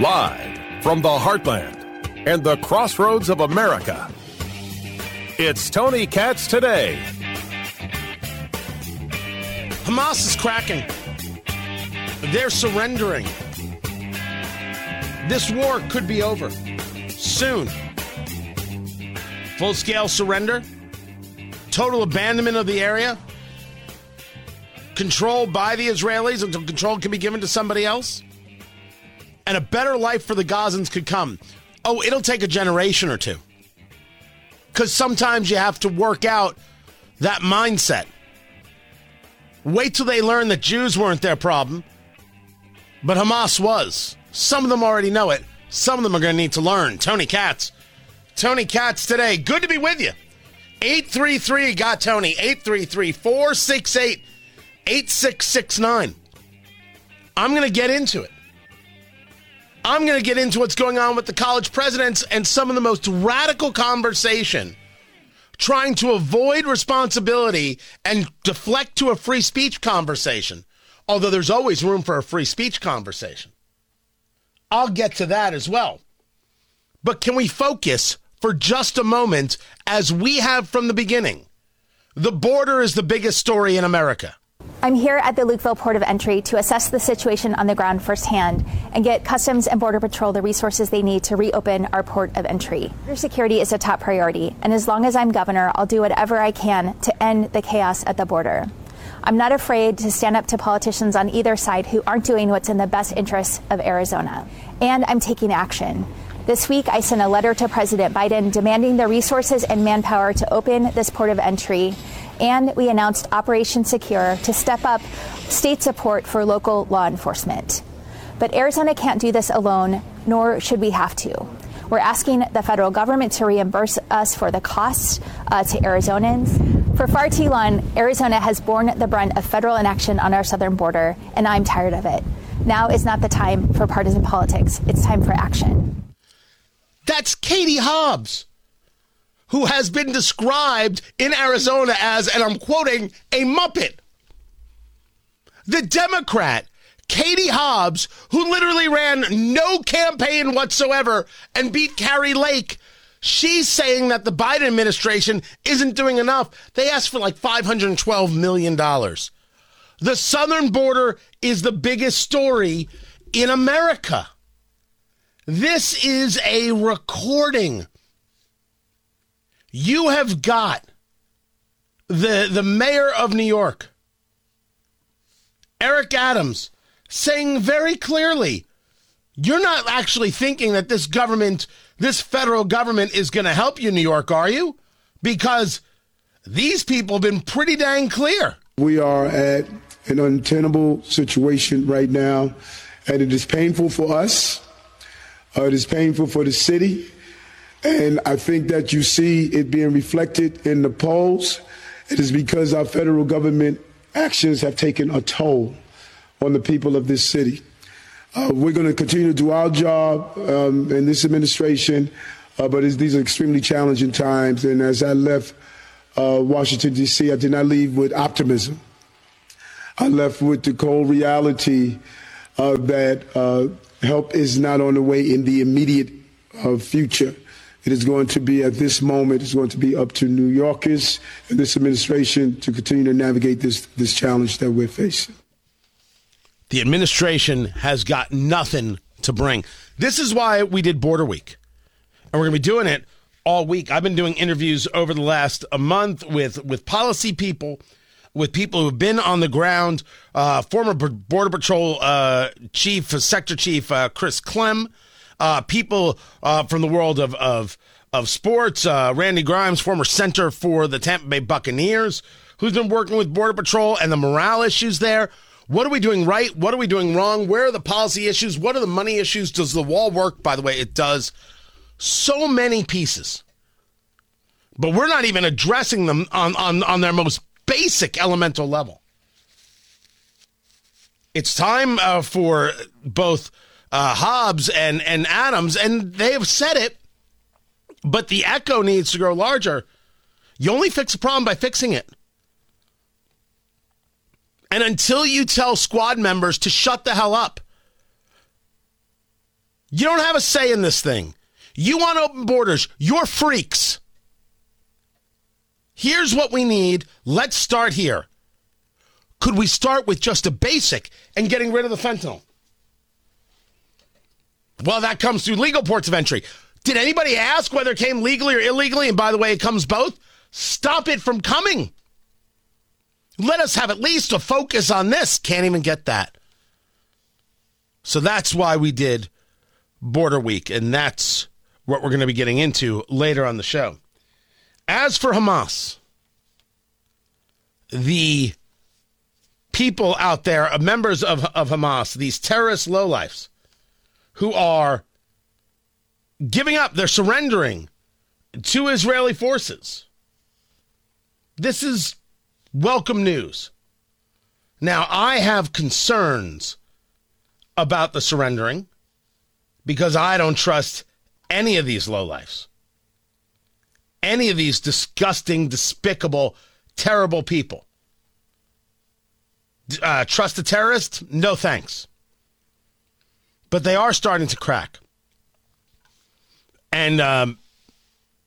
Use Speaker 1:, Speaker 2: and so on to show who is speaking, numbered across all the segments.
Speaker 1: Live from the heartland and the crossroads of America. It's Tony Katz today.
Speaker 2: Hamas is cracking. They're surrendering. This war could be over soon. Full scale surrender, total abandonment of the area, control by the Israelis until control can be given to somebody else, and a better life for the Gazans could come. Oh, it'll take a generation or two. Because sometimes you have to work out that mindset. Wait till they learn that Jews weren't their problem, but Hamas was. Some of them already know it. Some of them are going to need to learn. Tony Katz. Tony Katz today. Good to be with you. 833 got Tony. 833 468 8669. I'm going to get into it. I'm going to get into what's going on with the college presidents and some of the most radical conversation trying to avoid responsibility and deflect to a free speech conversation. Although there's always room for a free speech conversation. I'll get to that as well. But can we focus for just a moment, as we have from the beginning? The border is the biggest story in America.
Speaker 3: I'm here at the Lukeville Port of Entry to assess the situation on the ground firsthand and get Customs and Border Patrol the resources they need to reopen our port of entry. Border security is a top priority, and as long as I'm governor, I'll do whatever I can to end the chaos at the border. I'm not afraid to stand up to politicians on either side who aren't doing what's in the best interests of Arizona. And I'm taking action. This week, I sent a letter to President Biden demanding the resources and manpower to open this port of entry. And we announced Operation Secure to step up state support for local law enforcement. But Arizona can't do this alone, nor should we have to. We're asking the federal government to reimburse us for the costs uh, to Arizonans. For far too long, Arizona has borne the brunt of federal inaction on our southern border, and I'm tired of it. Now is not the time for partisan politics. It's time for action.
Speaker 2: That's Katie Hobbs, who has been described in Arizona as, and I'm quoting, a Muppet. The Democrat, Katie Hobbs, who literally ran no campaign whatsoever and beat Kari Lake. She's saying that the Biden administration isn't doing enough. They asked for like $512 million. The southern border is the biggest story in America. This is a recording. You have got the the mayor of New York, Eric Adams, saying very clearly, you're not actually thinking that this government, this federal government is going to help you, New York, are you? Because these people have been pretty dang clear.
Speaker 4: We are at an untenable situation right now, and it is painful for us. Uh, it is painful for the city. And I think that you see it being reflected in the polls. It is because our federal government actions have taken a toll on the people of this city. Uh, we're going to continue to do our job um, in this administration, uh, but these are extremely challenging times. And as I left uh, Washington, D.C., I did not leave with optimism. I left with the cold reality uh, that uh, help is not on the way in the immediate uh, future. It is going to be at this moment, it's going to be up to New Yorkers and this administration to continue to navigate this, this challenge that we're facing.
Speaker 2: The administration has got nothing to bring. This is why we did Border Week. And we're going to be doing it all week. I've been doing interviews over the last a month with, with policy people, with people who've been on the ground. Uh, former Border Patrol uh, Chief, Sector Chief uh, Chris Clem, uh, people uh, from the world of, of, of sports. Uh, Randy Grimes, former center for the Tampa Bay Buccaneers, who's been working with Border Patrol and the morale issues there. What are we doing right? What are we doing wrong? Where are the policy issues? What are the money issues? Does the wall work? By the way, it does. So many pieces. But we're not even addressing them on, on, on their most basic elemental level. It's time uh, for both uh, Hobbs and, and Adams, and they have said it, but the echo needs to grow larger. You only fix a problem by fixing it. And until you tell squad members to shut the hell up, You don't have a say in this thing. You want open borders. You're freaks. Here's what we need. Let's start here. Could we start with just a basic and getting rid of the fentanyl? Well, that comes through legal ports of entry. Did anybody ask whether it came legally or illegally? And by the way, it comes both. Stop it from coming. Let us have at least a focus on this. Can't even get that. So that's why we did Border Week, and that's what we're going to be getting into later on the show. As for Hamas, the people out there, uh, members of, of Hamas, these terrorist lowlifes who are giving up, they're surrendering to Israeli forces. This is welcome news. Now, I have concerns about the surrendering because I don't trust any of these lowlifes, any of these disgusting, despicable, terrible people. Uh, trust a terrorist? No thanks. But they are starting to crack. And um,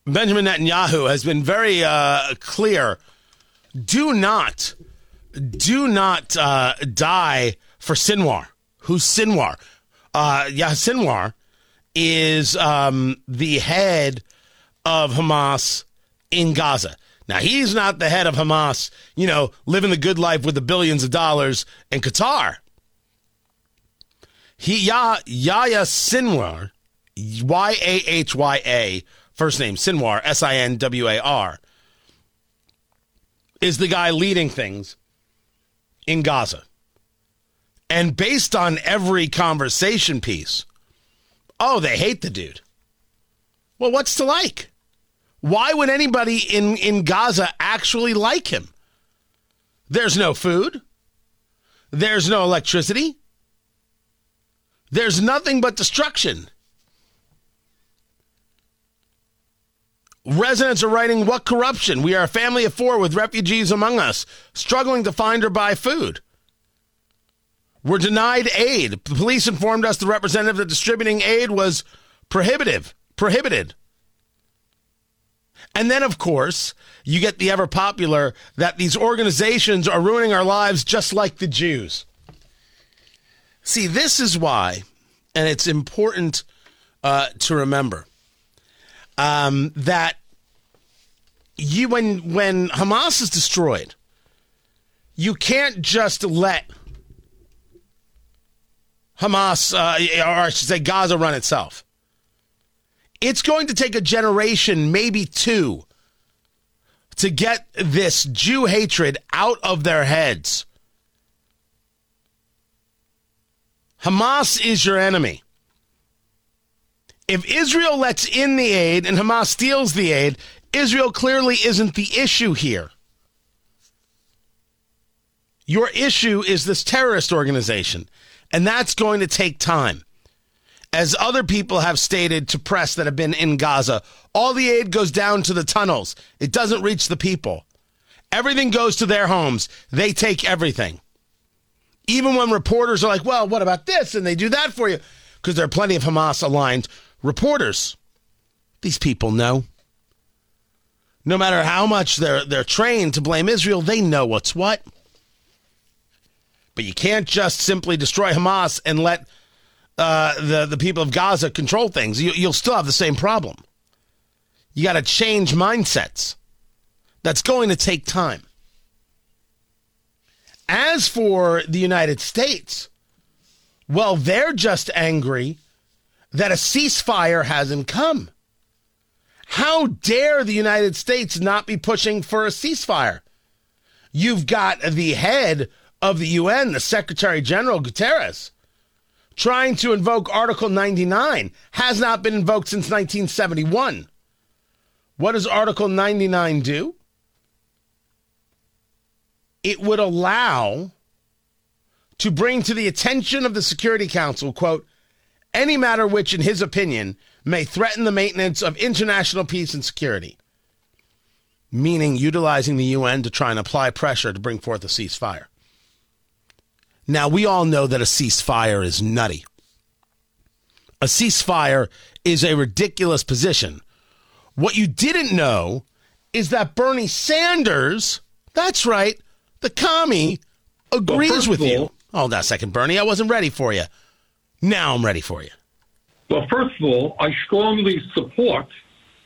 Speaker 2: Benjamin Netanyahu has been very uh, clear do not, do not uh, die for Sinwar. Who's Sinwar? Uh, yeah, Sinwar is um, the head of Hamas in Gaza. Now, he's not the head of Hamas, you know, living the good life with the billions of dollars in Qatar. He, Yah, Yahya Sinwar, Y A H Y A, first name Sinwar, S I N W A R, is the guy leading things in Gaza. And based on every conversation piece, oh, they hate the dude. Well, what's to like? Why would anybody in, in Gaza actually like him? There's no food. There's no electricity. There's nothing but destruction. Residents are writing, What corruption? We are a family of four with refugees among us, struggling to find or buy food. We're denied aid. The police informed us the representative that distributing aid was prohibitive, prohibited. And then, of course, you get the ever popular that these organizations are ruining our lives just like the Jews. See, this is why, and it's important uh, to remember um, that you when when Hamas is destroyed, you can't just let Hamas, uh, or I should say, Gaza run itself. It's going to take a generation, maybe two, to get this Jew hatred out of their heads. Hamas is your enemy. If Israel lets in the aid and Hamas steals the aid, Israel clearly isn't the issue here. Your issue is this terrorist organization, and that's going to take time. As other people have stated to press that have been in Gaza, all the aid goes down to the tunnels. It doesn't reach the people. Everything goes to their homes. They take everything. Even when reporters are like, well, what about this? And they do that for you. Because there are plenty of Hamas aligned reporters. These people know. No matter how much they're, they're trained to blame Israel, they know what's what. But you can't just simply destroy Hamas and let uh, the, the people of Gaza control things. You, you'll still have the same problem. You got to change mindsets. That's going to take time. As for the United States, well, they're just angry that a ceasefire hasn't come. How dare the United States not be pushing for a ceasefire? You've got the head of the UN, the Secretary General Guterres, trying to invoke Article 99, has not been invoked since 1971. What does Article 99 do? It would allow to bring to the attention of the Security Council, quote, any matter which, in his opinion, may threaten the maintenance of international peace and security, meaning utilizing the UN to try and apply pressure to bring forth a ceasefire. Now, we all know that a ceasefire is nutty. a ceasefire is a ridiculous position. What you didn't know is that Bernie Sanders, that's right, the commie, agrees
Speaker 5: well,
Speaker 2: with
Speaker 5: all,
Speaker 2: you. Hold on a second, Bernie. I wasn't ready for you. Now I'm ready for you.
Speaker 5: Well, first of all, I strongly support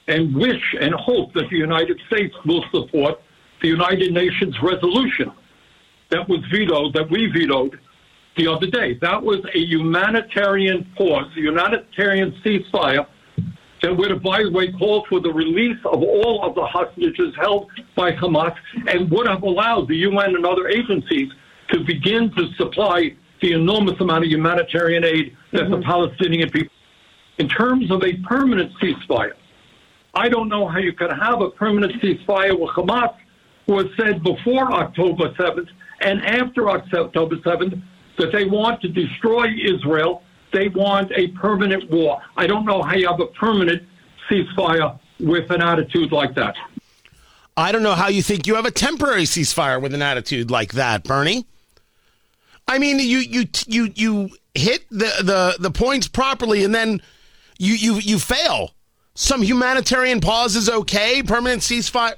Speaker 5: and wish and hope that the United States will support the United Nations resolution that was vetoed, that we vetoed the other day. That was a humanitarian pause, a humanitarian ceasefire that would have, by the way, called for the release of all of the hostages held by Hamas and would have allowed the UN and other agencies to begin to supply the enormous amount of humanitarian aid that mm-hmm. the Palestinian people. In terms of a permanent ceasefire, I don't know how you can have a permanent ceasefire with Hamas, who has said before October 7th and after October 7th that they want to destroy Israel. They want a permanent war. I don't know how you have a permanent ceasefire with an attitude like that.
Speaker 2: I don't know how you think you have a temporary ceasefire with an attitude like that, Bernie. I mean, you you you you hit the the the points properly, and then you you you fail. Some humanitarian pause is okay. Permanent ceasefire.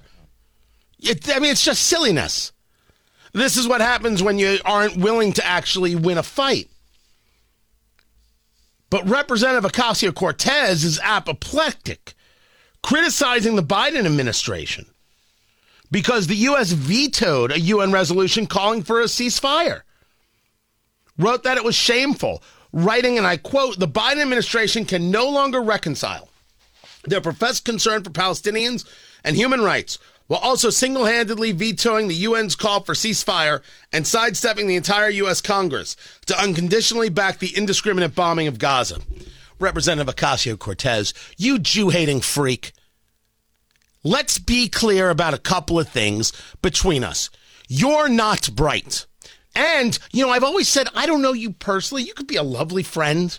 Speaker 2: It, I mean, it's just silliness. This is what happens when you aren't willing to actually win a fight. But Representative Ocasio Cortez is apoplectic, criticizing the Biden administration because the U.S. vetoed a UN resolution calling for a ceasefire. Wrote that it was shameful, writing, and I quote, the Biden administration can no longer reconcile their professed concern for Palestinians and human rights while also single handedly vetoing the UN's call for ceasefire and sidestepping the entire U.S. Congress to unconditionally back the indiscriminate bombing of Gaza. Representative Ocasio Cortez, you Jew hating freak. Let's be clear about a couple of things between us. You're not bright. And, you know, I've always said, I don't know you personally. You could be a lovely friend,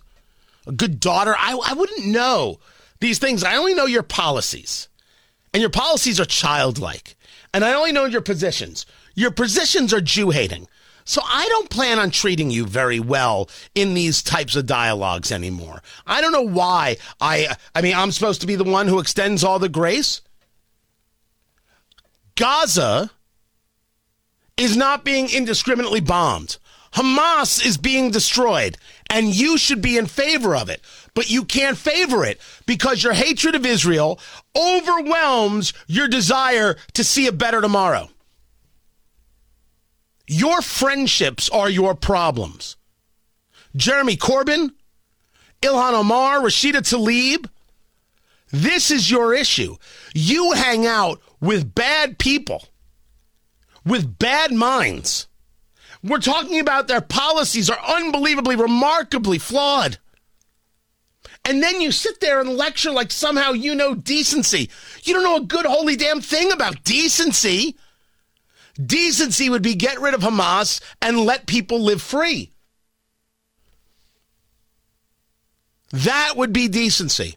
Speaker 2: a good daughter. I, I wouldn't know these things. I only know your policies. And your policies are childlike. And I only know your positions. Your positions are Jew hating. So I don't plan on treating you very well in these types of dialogues anymore. I don't know why I I mean I'm supposed to be the one who extends all the grace. Gaza is not being indiscriminately bombed. Hamas is being destroyed and you should be in favor of it but you can't favor it because your hatred of Israel overwhelms your desire to see a better tomorrow. Your friendships are your problems. Jeremy Corbyn, Ilhan Omar, Rashida Tlaib, this is your issue. You hang out with bad people, with bad minds. We're talking about their policies are unbelievably, remarkably flawed. And then you sit there and lecture like somehow you know decency. You don't know a good holy damn thing about decency. Decency would be get rid of Hamas and let people live free. That would be decency.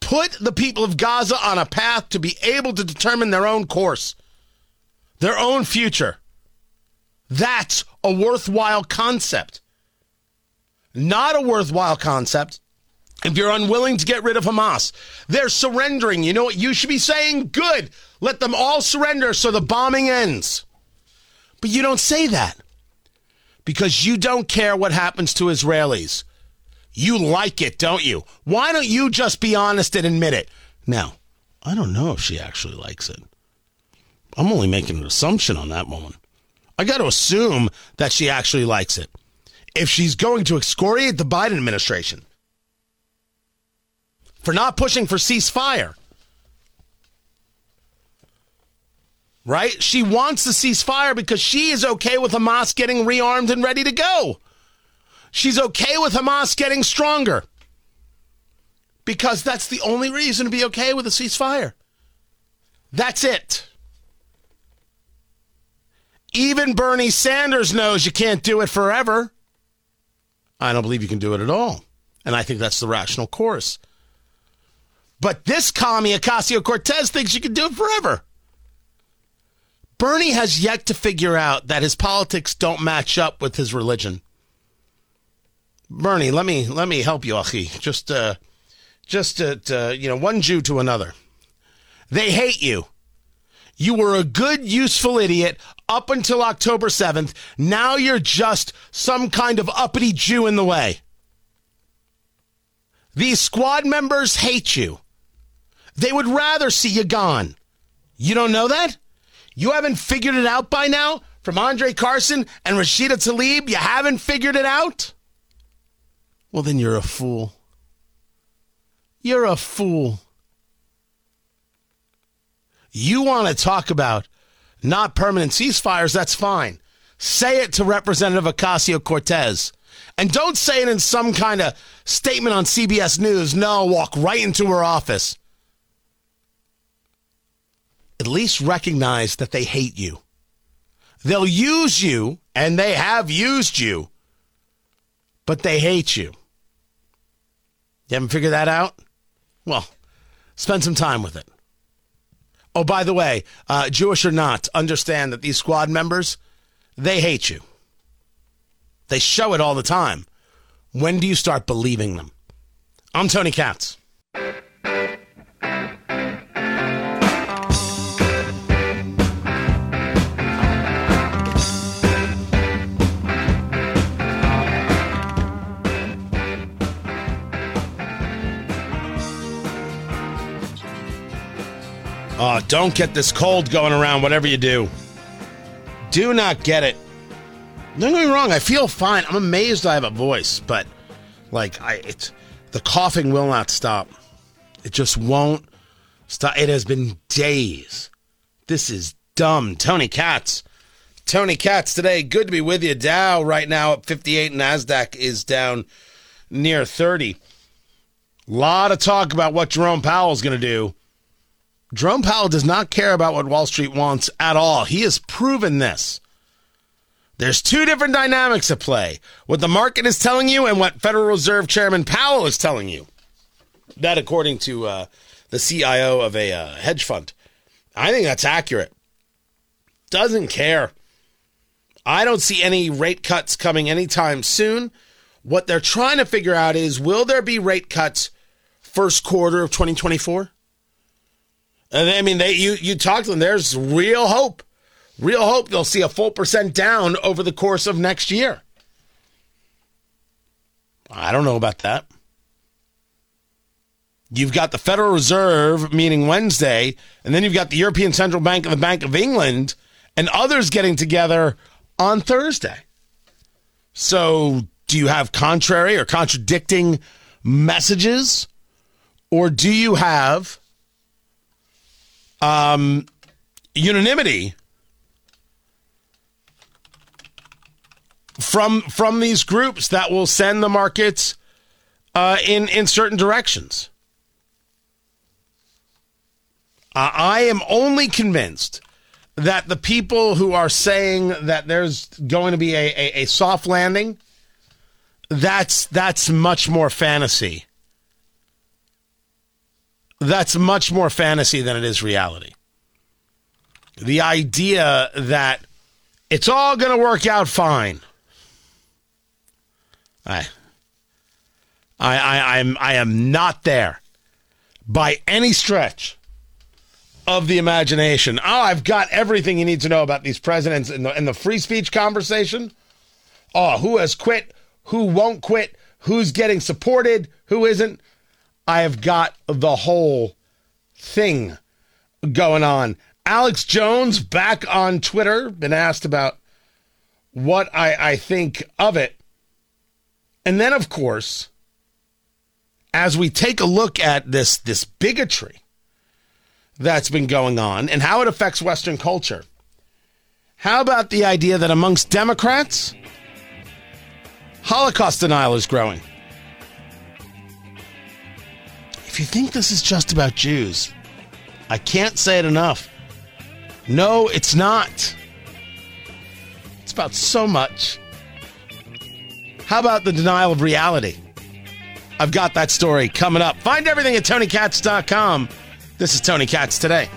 Speaker 2: Put the people of Gaza on a path to be able to determine their own course, their own future. That's a worthwhile concept. Not a worthwhile concept if you're unwilling to get rid of Hamas, they're surrendering. You know what you should be saying? Good. Let them all surrender so the bombing ends. But you don't say that because you don't care what happens to Israelis. You like it, don't you? Why don't you just be honest and admit it? Now, I don't know if she actually likes it. I'm only making an assumption on that moment. I got to assume that she actually likes it. If she's going to excoriate the Biden administration, for not pushing for ceasefire. Right? She wants the ceasefire because she is okay with Hamas getting rearmed and ready to go. She's okay with Hamas getting stronger because that's the only reason to be okay with a ceasefire. That's it. Even Bernie Sanders knows you can't do it forever. I don't believe you can do it at all. And I think that's the rational course. But this commie, Ocasio Cortez, thinks you can do it forever. Bernie has yet to figure out that his politics don't match up with his religion. Bernie, let me let me help you, Achi. Just uh just uh, to, you know, one Jew to another. They hate you. You were a good, useful idiot up until October 7th. Now you're just some kind of uppity Jew in the way. These squad members hate you. They would rather see you gone. You don't know that? You haven't figured it out by now? From Andre Carson and Rashida Tlaib, you haven't figured it out? Well, then you're a fool. You're a fool. You want to talk about not permanent ceasefires, that's fine. Say it to Representative Ocasio Cortez. And don't say it in some kind of statement on CBS News. No, walk right into her office. At least recognize that they hate you. They'll use you, and they have used you, but they hate you. You haven't figured that out? Well, spend some time with it. Oh, by the way, uh, Jewish or not, understand that these squad members, they hate you. They show it all the time. When do you start believing them? I'm Tony Katz. Don't get this cold going around, whatever you do. Do not get it. Don't get me wrong, I feel fine. I'm amazed I have a voice, but like I it's the coughing will not stop. It just won't stop. It has been days. This is dumb. Tony Katz. Tony Katz today. Good to be with you. Dow right now at 58. NASDAQ is down near 30. A lot of talk about what Jerome Powell's going to do. Jerome Powell does not care about what Wall Street wants at all. He has proven this. There's two different dynamics at play what the market is telling you and what Federal Reserve Chairman Powell is telling you. That, according to uh, the CIO of a uh, hedge fund. I think that's accurate. Doesn't care. I don't see any rate cuts coming anytime soon. What they're trying to figure out is will there be rate cuts first quarter of 2024? And I mean, they you you talk to them. There's real hope, real hope. They'll see a full percent down over the course of next year. I don't know about that. You've got the Federal Reserve meeting Wednesday, and then you've got the European Central Bank and the Bank of England and others getting together on Thursday. So, do you have contrary or contradicting messages? Or do you have um, unanimity from from these groups that will send the markets uh, in in certain directions. Uh, I am only convinced that the people who are saying that there's going to be a, a, a soft landing, that's that's much more fantasy that's much more fantasy than it is reality. The idea that it's all going to work out fine. I, I, I, I'm, I am not there by any stretch of the imagination. Oh, I've got everything you need to know about these presidents in the, in the free speech conversation. Oh, who has quit? Who won't quit? Who's getting supported? Who isn't? I have got the whole thing going on. Alex Jones back on Twitter, been asked about what I, I think of it. And then, of course, as we take a look at this, this bigotry that's been going on and how it affects Western culture, how about the idea that amongst Democrats, Holocaust denial is growing? If you think this is just about Jews, I can't say it enough. No, it's not. It's about so much. How about the denial of reality? I've got that story coming up. Find everything at TonyKatz.com. This is Tony Katz today.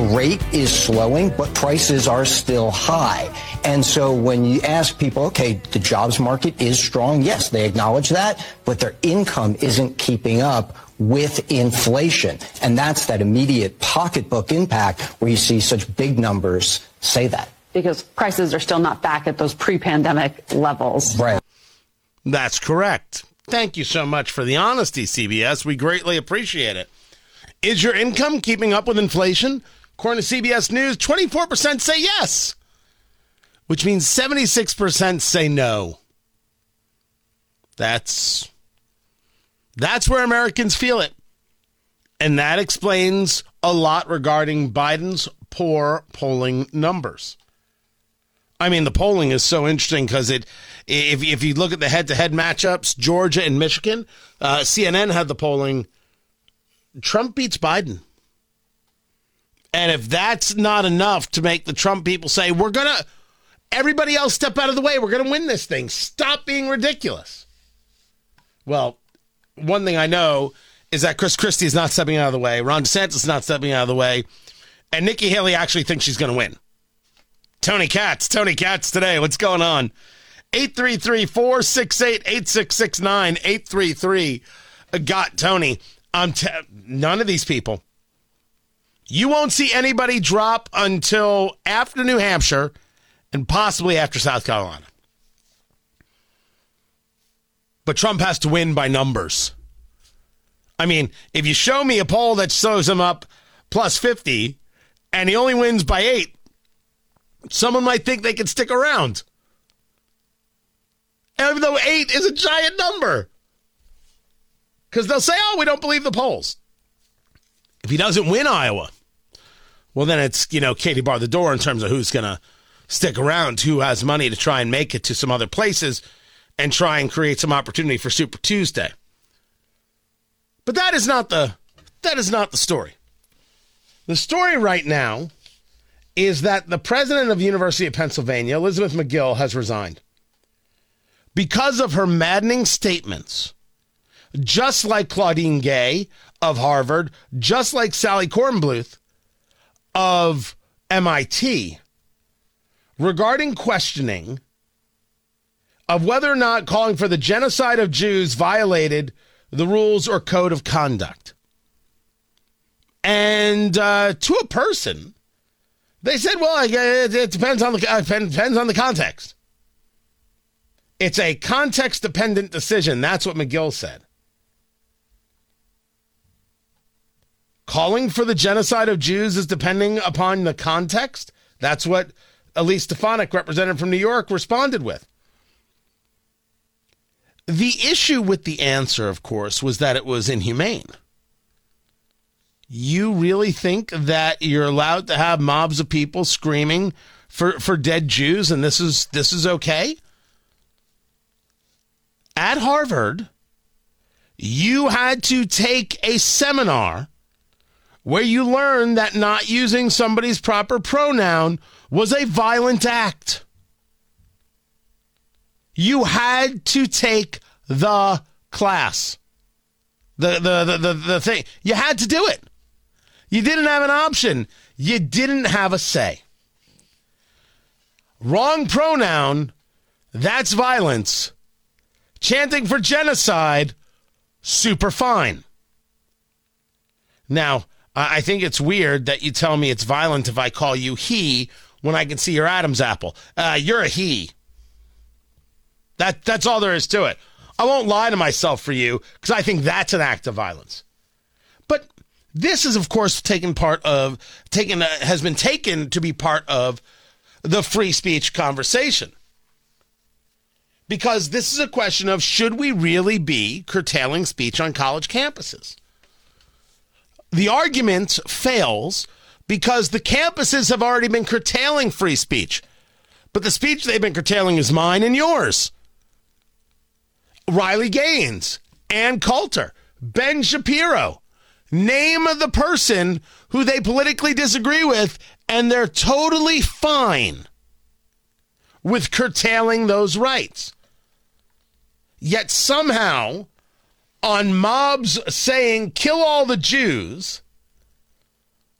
Speaker 6: Rate is slowing, but prices are still high. And so when you ask people, okay, the jobs market is strong, yes, they acknowledge that, but their income isn't keeping up with inflation. And that's that immediate pocketbook impact where you see such big numbers say that.
Speaker 7: Because prices are still not back at those pre pandemic levels.
Speaker 6: Right.
Speaker 2: That's correct. Thank you so much for the honesty, CBS. We greatly appreciate it. Is your income keeping up with inflation? According to CBS News, 24% say yes, which means 76% say no. That's that's where Americans feel it. And that explains a lot regarding Biden's poor polling numbers. I mean, the polling is so interesting because it, if if you look at the head-to-head matchups, Georgia and Michigan, uh, CNN had the polling. Trump beats Biden, and if that's not enough to make the Trump people say we're gonna, everybody else step out of the way, we're gonna win this thing. Stop being ridiculous. Well, one thing I know is that Chris Christie is not stepping out of the way. Ron DeSantis is not stepping out of the way, and Nikki Haley actually thinks she's going to win. Tony Katz, Tony Katz today. What's going on? 833 468 8669. 833 uh, got Tony. I'm t- none of these people. You won't see anybody drop until after New Hampshire and possibly after South Carolina. But Trump has to win by numbers. I mean, if you show me a poll that shows him up plus 50 and he only wins by eight, someone might think they can stick around. Even though eight is a giant number. Because they'll say, oh, we don't believe the polls. If he doesn't win Iowa, well, then it's, you know, Katie bar the door in terms of who's going to stick around, who has money to try and make it to some other places and try and create some opportunity for Super Tuesday. But that is not the that is not the story. The story right now is that the president of the University of Pennsylvania, Elizabeth Magill, has resigned because of her maddening statements, just like Claudine Gay of Harvard, just like Sally Kornbluth of MIT, regarding questioning of whether or not calling for the genocide of Jews violated the rules or code of conduct. And uh, to a person, they said, "Well, it depends on the uh, depends on the context." It's a context dependent decision. That's what Magill said. Calling for the genocide of Jews is depending upon the context. That's what Elise Stefanik, representative from New York, responded with. The issue with the answer, of course, was that it was inhumane. You really think that you're allowed to have mobs of people screaming for, for dead Jews and this is this is okay? At Harvard, you had to take a seminar where you learned that not using somebody's proper pronoun was a violent act. You had to take the class. The, the, the, the, the thing. You had to do it. You didn't have an option. You didn't have a say. Wrong pronoun, that's violence. Chanting for genocide, super fine. Now, I think it's weird that you tell me it's violent if I call you he when I can see your Adam's apple. Uh, you're a he. That that's all there is to it. I won't lie to myself for you because I think that's an act of violence. But this is, of course, taken part of taken uh, has been taken to be part of the free speech conversation. Because this is a question of should we really be curtailing speech on college campuses? The argument fails because the campuses have already been curtailing free speech. But the speech they've been curtailing is mine and yours. Riley Gaines, Ann Coulter, Ben Shapiro. Name of the person who they politically disagree with, and they're totally fine with curtailing those rights. Yet somehow, on mobs saying, kill all the Jews,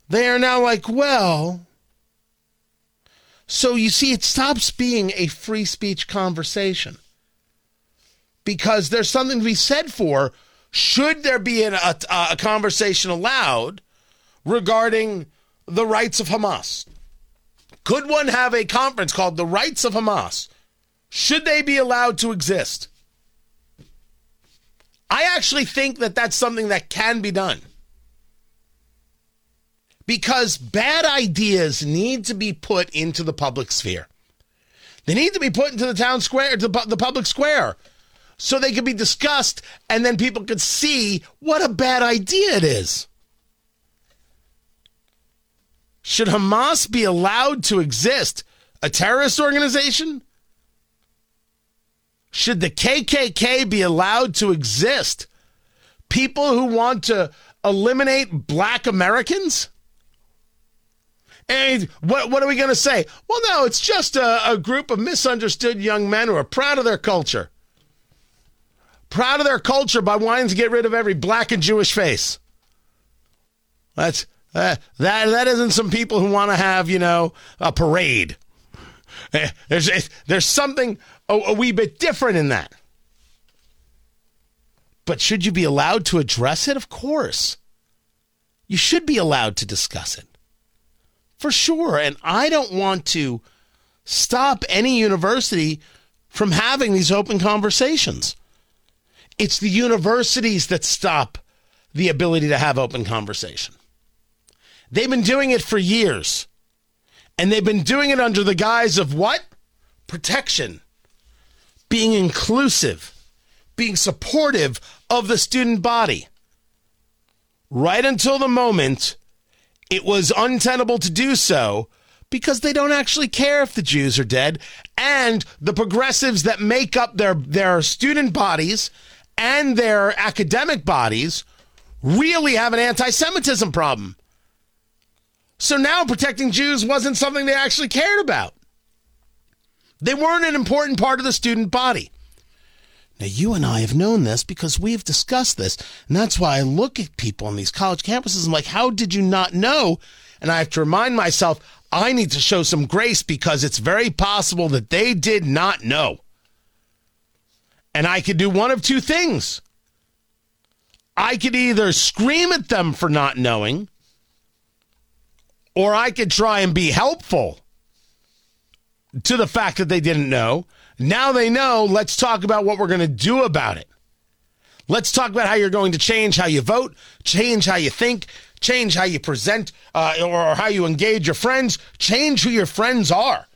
Speaker 2: they are now like, well, so you see, it stops being a free speech conversation because there's something to be said for should there be an, a, a conversation allowed regarding the rights of Hamas? Could one have a conference called the Rights of Hamas? Should they be allowed to exist? I actually think that that's something that can be done. Because bad ideas need to be put into the public sphere. They need to be put into the town square, to the public square, so they can be discussed and then people can see what a bad idea it is. Should Hamas be allowed to exist? A terrorist organization? Should the KKK be allowed to exist? People who want to eliminate black Americans? And what, what are we going to say? Well, no, it's just a, a group of misunderstood young men who are proud of their culture. Proud of their culture by wanting to get rid of every black and Jewish face. That's uh, that that isn't some people who want to have you know a parade. There's there's something a, a wee bit different in that. But should you be allowed to address it? Of course. You should be allowed to discuss it. For sure. And I don't want to stop any university from having these open conversations. It's the universities that stop the ability to have open conversation. They've been doing it for years. And they've been doing it under the guise of what? Protection, being inclusive, being supportive of the student body. Right until the moment it was untenable to do so because they don't actually care if the Jews are dead. And the progressives that make up their, their student bodies and their academic bodies really have an anti Semitism problem. So now protecting Jews wasn't something they actually cared about. They weren't an important part of the student body. Now, you and I have known this because we've discussed this. And that's why I look at people on these college campuses and I'm like, how did you not know? And I have to remind myself, I need to show some grace because it's very possible that they did not know. And I could do one of two things. I could either scream at them for not knowing, or I could try and be helpful to the fact that they didn't know. Now they know. Let's talk about what we're going to do about it. Let's talk about how you're going to change how you vote, change how you think, change how you present uh, or how you engage your friends, change who your friends are.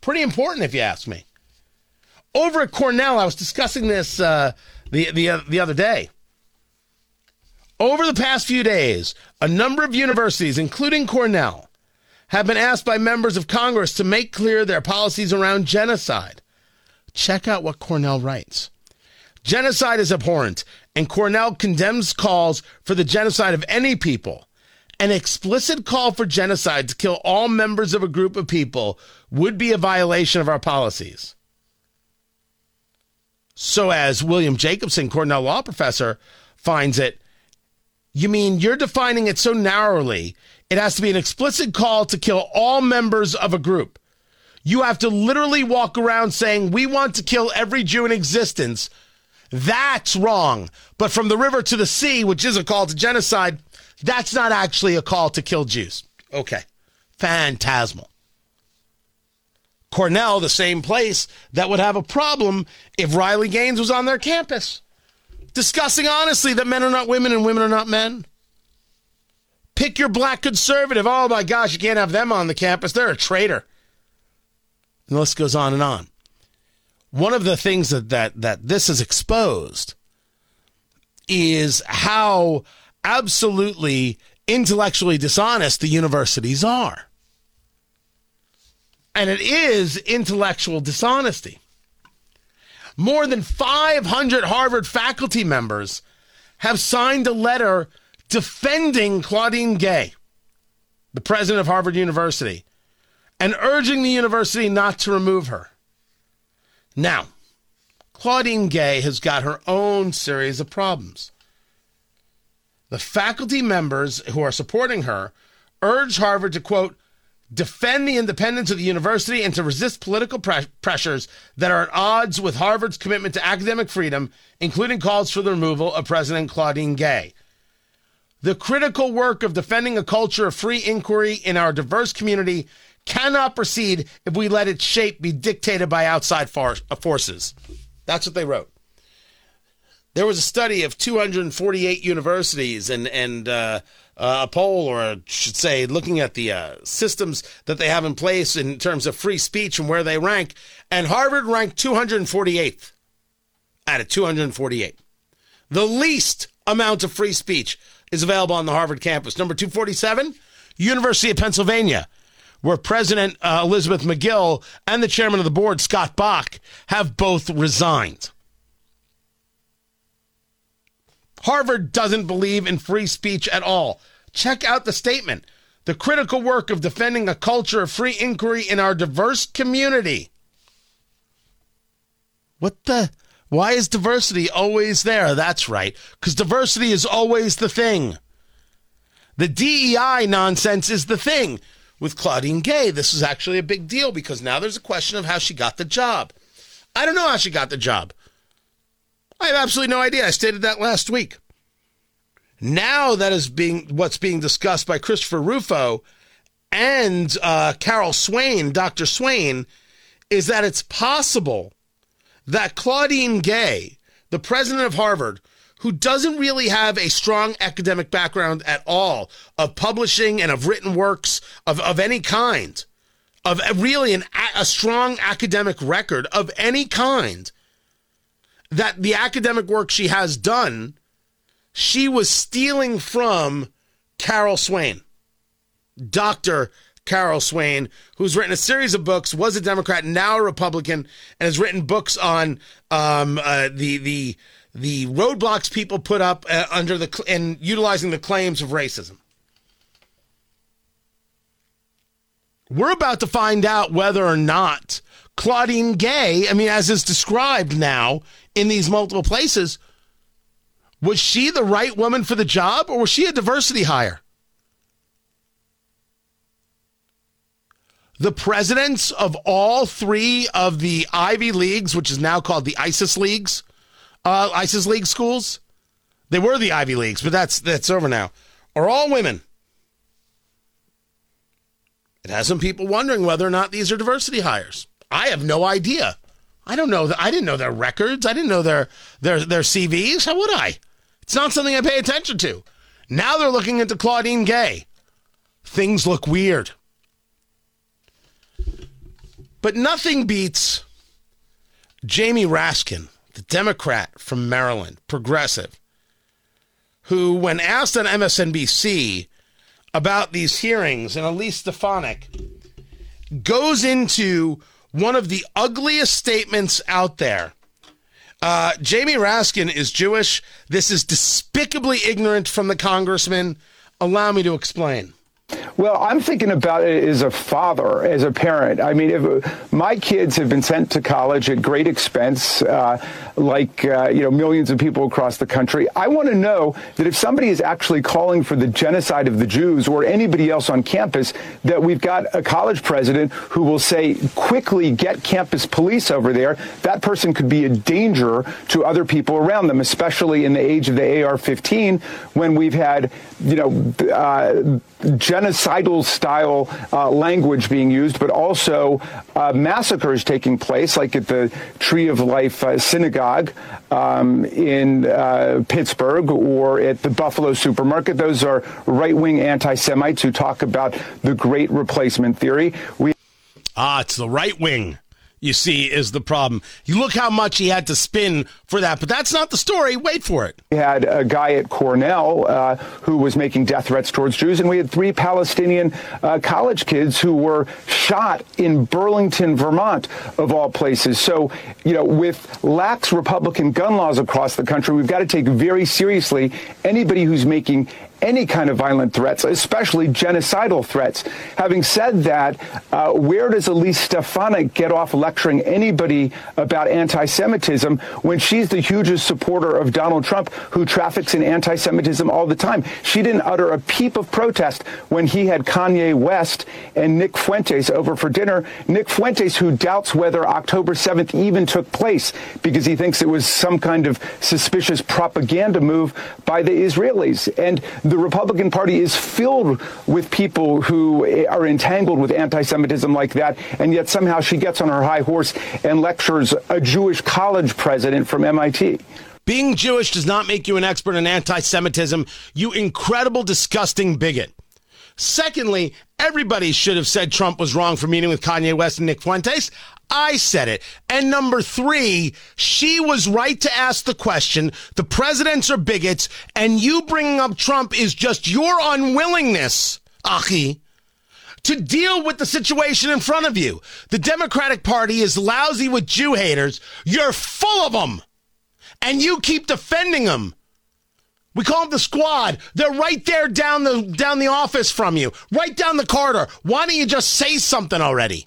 Speaker 2: Pretty important, if you ask me. Over at Cornell, I was discussing this uh, the the the other day. Over the past few days, a number of universities, including Cornell, have been asked by members of Congress to make clear their policies around genocide. Check out what Cornell writes. Genocide is abhorrent, and Cornell condemns calls for the genocide of any people. An explicit call for genocide to kill all members of a group of people would be a violation of our policies. So, as William Jacobson, Cornell law professor, finds it, you mean you're defining it so narrowly, it has to be an explicit call to kill all members of a group. You have to literally walk around saying, We want to kill every Jew in existence. That's wrong. But from the river to the sea, which is a call to genocide, that's not actually a call to kill Jews. Okay. Phantasmal. Cornell, the same place that would have a problem if Riley Gaines was on their campus discussing honestly that men are not women and women are not men. Pick your black conservative. Oh my gosh, you can't have them on the campus. They're a traitor. And the list goes on and on. One of the things that, that, that this has exposed is how absolutely intellectually dishonest the universities are. And it is intellectual dishonesty. More than 500 Harvard faculty members have signed a letter defending Claudine Gay, the president of Harvard University, and urging the university not to remove her. Now, Claudine Gay has got her own series of problems. The faculty members who are supporting her urge Harvard to, quote, defend the independence of the university and to resist political pre- pressures that are at odds with Harvard's commitment to academic freedom, including calls for the removal of President Claudine Gay. The critical work of defending a culture of free inquiry in our diverse community cannot proceed if we let its shape be dictated by outside for- forces. That's what they wrote. There was a study of 248 universities and and uh, uh, a poll, or I should say, looking at the uh, systems that they have in place in terms of free speech and where they rank. And Harvard ranked 248th out of 248. The least amount of free speech is available on the Harvard campus. Number 247, University of Pennsylvania, where President uh, Elizabeth Magill and the chairman of the board, Scott Bok, have both resigned. Harvard doesn't believe in free speech at all. Check out the statement. The critical work of defending a culture of free inquiry in our diverse community. What the? Why is diversity always there? That's right, because diversity is always the thing. The DEI nonsense is the thing. With Claudine Gay, this is actually a big deal because now there's a question of how she got the job. I don't know how she got the job. I have absolutely no idea. I stated that last week. Now that is being what's being discussed by Christopher Rufo and uh, Carol Swain, Dr. Swain, is that it's possible that Claudine Gay, the president of Harvard, who doesn't really have a strong academic background at all of publishing and of written works of, of any kind, of really an, a strong academic record of any kind, that the academic work she has done, she was stealing from Carol Swain, Dr. Carol Swain, who's written a series of books, was a Democrat, now a Republican, and has written books on um, uh, the the the roadblocks people put up uh, under the and utilizing the claims of racism. We're about to find out whether or not Claudine Gay, I mean, as is described now in these multiple places, was she the right woman for the job or was she a diversity hire? The presidents of all three of the Ivy Leagues, which is now called the ISIS Leagues, uh, ISIS League schools, they were the Ivy Leagues, but that's that's over now, are all women. It has some people wondering whether or not these are diversity hires. I have no idea. I don't know. I didn't know their records. I didn't know their their their CVs. How would I? It's not something I pay attention to. Now they're looking into Claudine Gay. Things look weird. But nothing beats Jamie Raskin, the Democrat from Maryland, progressive, who, when asked on MSNBC about these hearings, and Elise Stefanik goes into one of the ugliest statements out there. Uh, Jamie Raskin is Jewish. This is despicably ignorant from the congressman. Allow me to explain.
Speaker 8: Well, I'm thinking about it as a father, as a parent. I mean, if my kids have been sent to college at great expense, uh, like uh, you know millions of people across the country, I want to know that if somebody is actually calling for the genocide of the Jews or anybody else on campus, that we've got a college president who will say quickly get campus police over there. That person could be a danger to other people around them, especially in the age of the AR-15, when we've had you know. Uh, genocidal style uh, language being used, but also uh, massacres taking place, like at the Tree of Life uh, Synagogue um, in uh, Pittsburgh or at the Buffalo Supermarket. Those are right wing anti Semites who talk about the great replacement theory. We
Speaker 2: ah, it's the right wing you see, is the problem. You look how much he had to spin for that, but that's not the story. Wait for it.
Speaker 8: We had a guy at Cornell uh, who was making death threats towards Jews, and we had three Palestinian uh, college kids who were shot in Burlington, Vermont, of all places. So, you know, with lax Republican gun laws across the country, we've got to take very seriously anybody who's making any kind of violent threats, especially genocidal threats. Having said that, uh, where does Elise Stefanik get off lecturing anybody about anti Semitism when she's the hugest supporter of Donald Trump, who traffics in anti Semitism all the time? She didn't utter a peep of protest when he had Kanye West and Nick Fuentes over for dinner. Nick Fuentes, who doubts whether October 7th even took place because he thinks it was some kind of suspicious propaganda move by the Israelis. And the Republican Party is filled with people who are entangled with anti Semitism like that, and yet somehow she gets on her high horse and lectures a Jewish college president from MIT.
Speaker 2: Being Jewish does not make you an expert in anti Semitism, you incredible, disgusting bigot. Secondly, everybody should have said Trump was wrong for meeting with Kanye West and Nick Fuentes. I said it. And number three, she was right to ask the question. The presidents are bigots, and you bringing up Trump is just your unwillingness, Achi, to deal with the situation in front of you. The Democratic Party is lousy with Jew haters. You're full of them, and you keep defending them. We call them the squad. They're right there down the down the office from you, right down the corridor. Why don't you just say something already?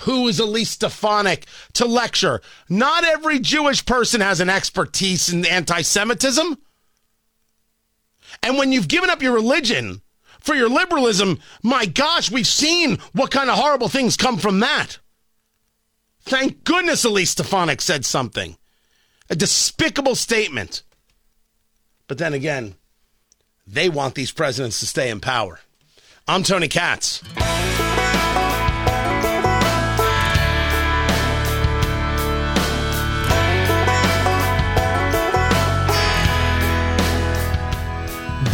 Speaker 2: Who is Elise Stefanik to lecture? Not every Jewish person has an expertise in anti Semitism. And when you've given up your religion for your liberalism, my gosh, we've seen what kind of horrible things come from that. Thank goodness Elise Stefanik said something. A despicable statement. But then again, they want these presidents to stay in power. I'm Tony Katz.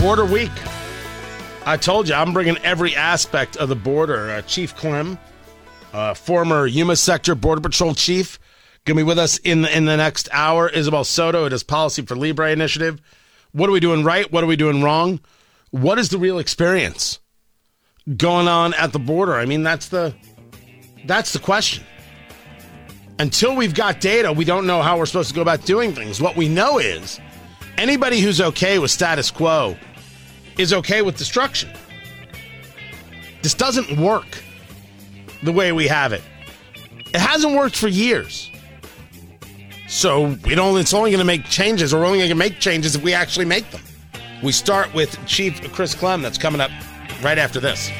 Speaker 2: Border Week. I told you, I'm bringing every aspect of the border. Uh, chief Clem, uh, former Yuma Sector Border Patrol Chief, going to be with us in in the next hour. Isabel Soto, it is Policy for Libre Initiative. What are we doing right? What are we doing wrong? What is the real experience going on at the border? I mean, that's the that's the question. Until we've got data, we don't know how we're supposed to go about doing things. What we know is anybody who's okay with status quo is okay with destruction. This doesn't work the way we have it. It hasn't worked for years. So we don't. It's only going to make changes. We're only going to make changes if we actually make them. We start with Chief Chris Clem. That's coming up right after this.